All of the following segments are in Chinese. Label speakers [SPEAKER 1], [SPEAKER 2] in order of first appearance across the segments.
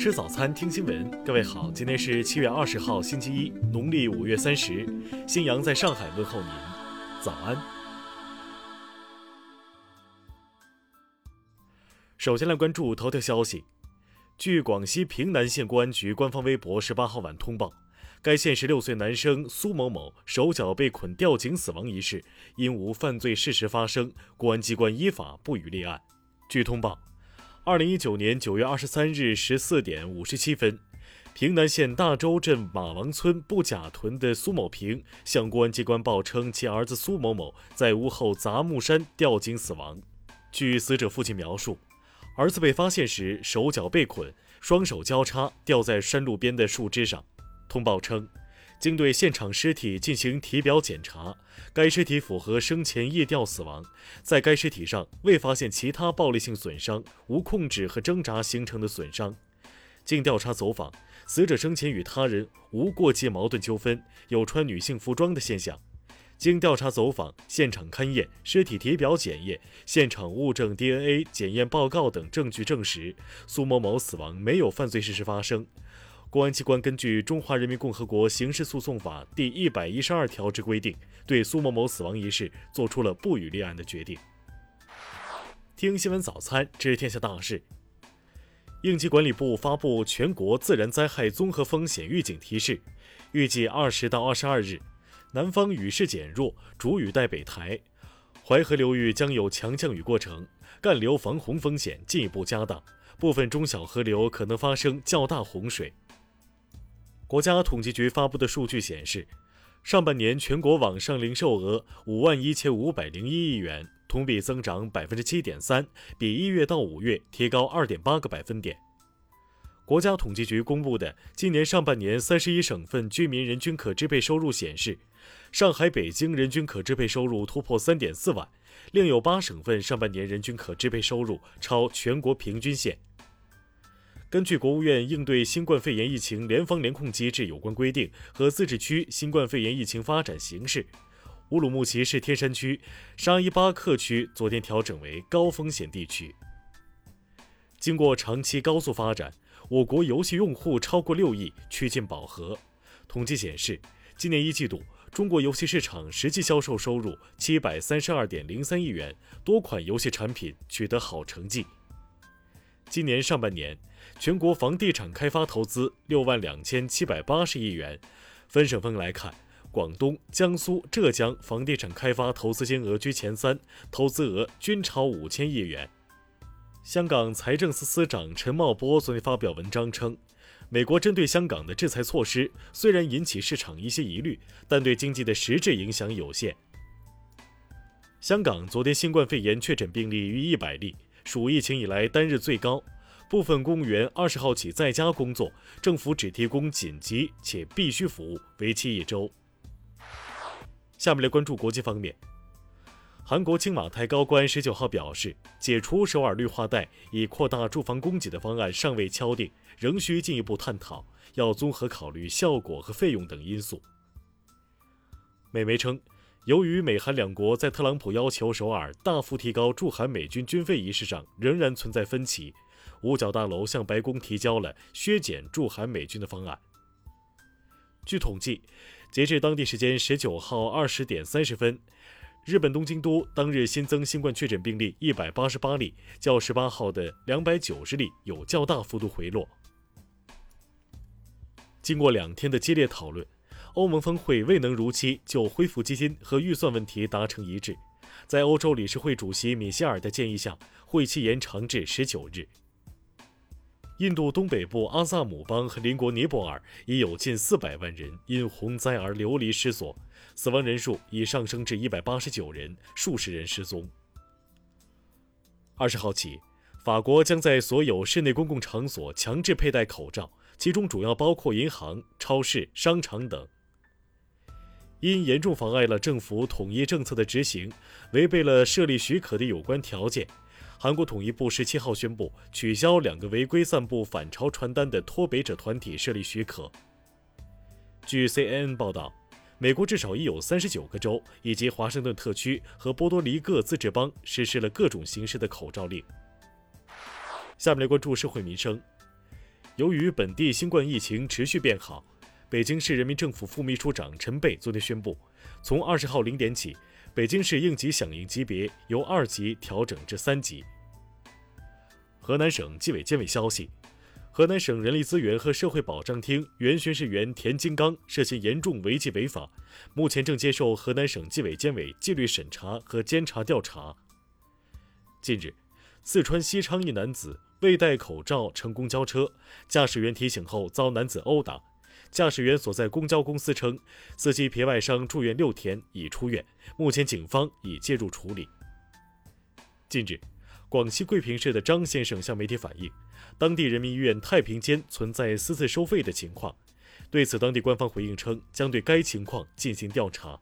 [SPEAKER 1] 吃早餐，听新闻。各位好，今天是七月二十号，星期一，农历五月三十。新阳在上海问候您，早安。首先来关注头条消息。据广西平南县公安局官方微博十八号晚通报，该县十六岁男生苏某某手脚被捆吊颈死亡一事，因无犯罪事实发生，公安机关依法不予立案。据通报。二零一九年九月二十三日十四点五十七分，平南县大洲镇马王村布甲屯的苏某平向公安机关报称，其儿子苏某某在屋后杂木山吊颈死亡。据死者父亲描述，儿子被发现时手脚被捆，双手交叉吊在山路边的树枝上。通报称。经对现场尸体进行体表检查，该尸体符合生前夜吊死亡，在该尸体上未发现其他暴力性损伤，无控制和挣扎形成的损伤。经调查走访，死者生前与他人无过节矛盾纠纷，有穿女性服装的现象。经调查走访、现场勘验、尸体体表检验、现场物证 DNA 检验报告等证据证实，苏某某死亡没有犯罪事实发生。公安机关根据《中华人民共和国刑事诉讼法》第一百一十二条之规定，对苏某某死亡一事作出了不予立案的决定。听新闻早餐知天下大事。应急管理部发布全国自然灾害综合风险预警提示，预计二十到二十二日，南方雨势减弱，主雨带北抬，淮河流域将有强降雨过程，干流防洪风险进一步加大，部分中小河流可能发生较大洪水。国家统计局发布的数据显示，上半年全国网上零售额五万一千五百零一亿元，同比增长百分之七点三，比一月到五月提高二点八个百分点。国家统计局公布的今年上半年三十一省份居民人均可支配收入显示，上海、北京人均可支配收入突破三点四万，另有八省份上半年人均可支配收入超全国平均线。根据国务院应对新冠肺炎疫情联防联控机制有关规定和自治区新冠肺炎疫情发展形势，乌鲁木齐市天山区沙依巴克区昨天调整为高风险地区。经过长期高速发展，我国游戏用户超过六亿，趋近饱和。统计显示，今年一季度中国游戏市场实际销售收入七百三十二点零三亿元，多款游戏产品取得好成绩。今年上半年。全国房地产开发投资六万两千七百八十亿元，分省份来看，广东、江苏、浙江房地产开发投资金额居前三，投资额均超五千亿元。香港财政司司长陈茂波昨天发表文章称，美国针对香港的制裁措施虽然引起市场一些疑虑，但对经济的实质影响有限。香港昨天新冠肺炎确诊病例逾一百例，属疫情以来单日最高。部分公务员二十号起在家工作，政府只提供紧急且必须服务，为期一周。下面来关注国际方面，韩国青瓦台高官十九号表示，解除首尔绿化带以扩大住房供给的方案尚未敲定，仍需进一步探讨，要综合考虑效果和费用等因素。美媒称，由于美韩两国在特朗普要求首尔大幅提高驻韩美军军费一事上仍然存在分歧。五角大楼向白宫提交了削减驻韩美军的方案。据统计，截至当地时间十九号二十点三十分，日本东京都当日新增新冠确诊病例一百八十八例，较十八号的两百九十例有较大幅度回落。经过两天的激烈讨论，欧盟峰会未能如期就恢复基金和预算问题达成一致。在欧洲理事会主席米歇尔的建议下，会期延长至十九日。印度东北部阿萨姆邦和邻国尼泊尔已有近四百万人因洪灾而流离失所，死亡人数已上升至一百八十九人，数十人失踪。二十号起，法国将在所有室内公共场所强制佩戴口罩，其中主要包括银行、超市、商场等。因严重妨碍了政府统一政策的执行，违背了设立许可的有关条件。韩国统一部十七号宣布取消两个违规散布反朝传单的脱北者团体设立许可。据 CNN 报道，美国至少已有三十九个州以及华盛顿特区和波多黎各自治邦实施了各种形式的口罩令。下面来关注社会民生。由于本地新冠疫情持续变好，北京市人民政府副秘书长陈贝昨天宣布，从二十号零点起，北京市应急响应级别由二级调整至三级。河南省纪委监委消息，河南省人力资源和社会保障厅原巡视员田金刚涉嫌严重违纪违法，目前正接受河南省纪委监委纪律审查和监察调查。近日，四川西昌一男子未戴口罩乘公交车，驾驶员提醒后遭男子殴打。驾驶员所在公交公司称，司机皮外伤住院六天，已出院。目前警方已介入处理。近日，广西桂平市的张先生向媒体反映，当地人民医院太平间存在私自收费的情况。对此，当地官方回应称，将对该情况进行调查。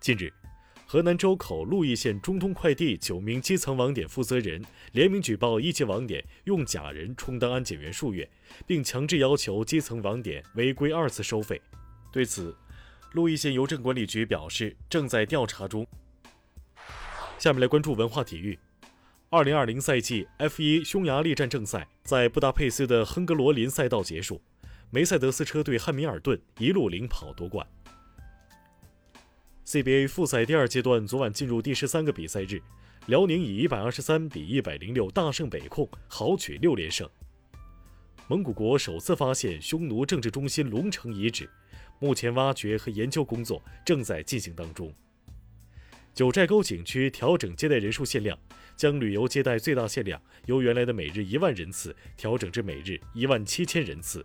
[SPEAKER 1] 近日。河南周口鹿邑县中通快递九名基层网点负责人联名举报一级网点用假人充当安检员数月，并强制要求基层网点违规二次收费。对此，鹿邑县邮政管理局表示正在调查中。下面来关注文化体育。二零二零赛季 F 一匈牙利战正赛在布达佩斯的亨格罗林赛道结束，梅赛德斯车队汉密尔顿一路领跑夺冠。CBA 复赛第二阶段昨晚进入第十三个比赛日，辽宁以一百二十三比一百零六大胜北控，豪取六连胜。蒙古国首次发现匈奴政治中心龙城遗址，目前挖掘和研究工作正在进行当中。九寨沟景区调整接待人数限量，将旅游接待最大限量由原来的每日一万人次调整至每日一万七千人次。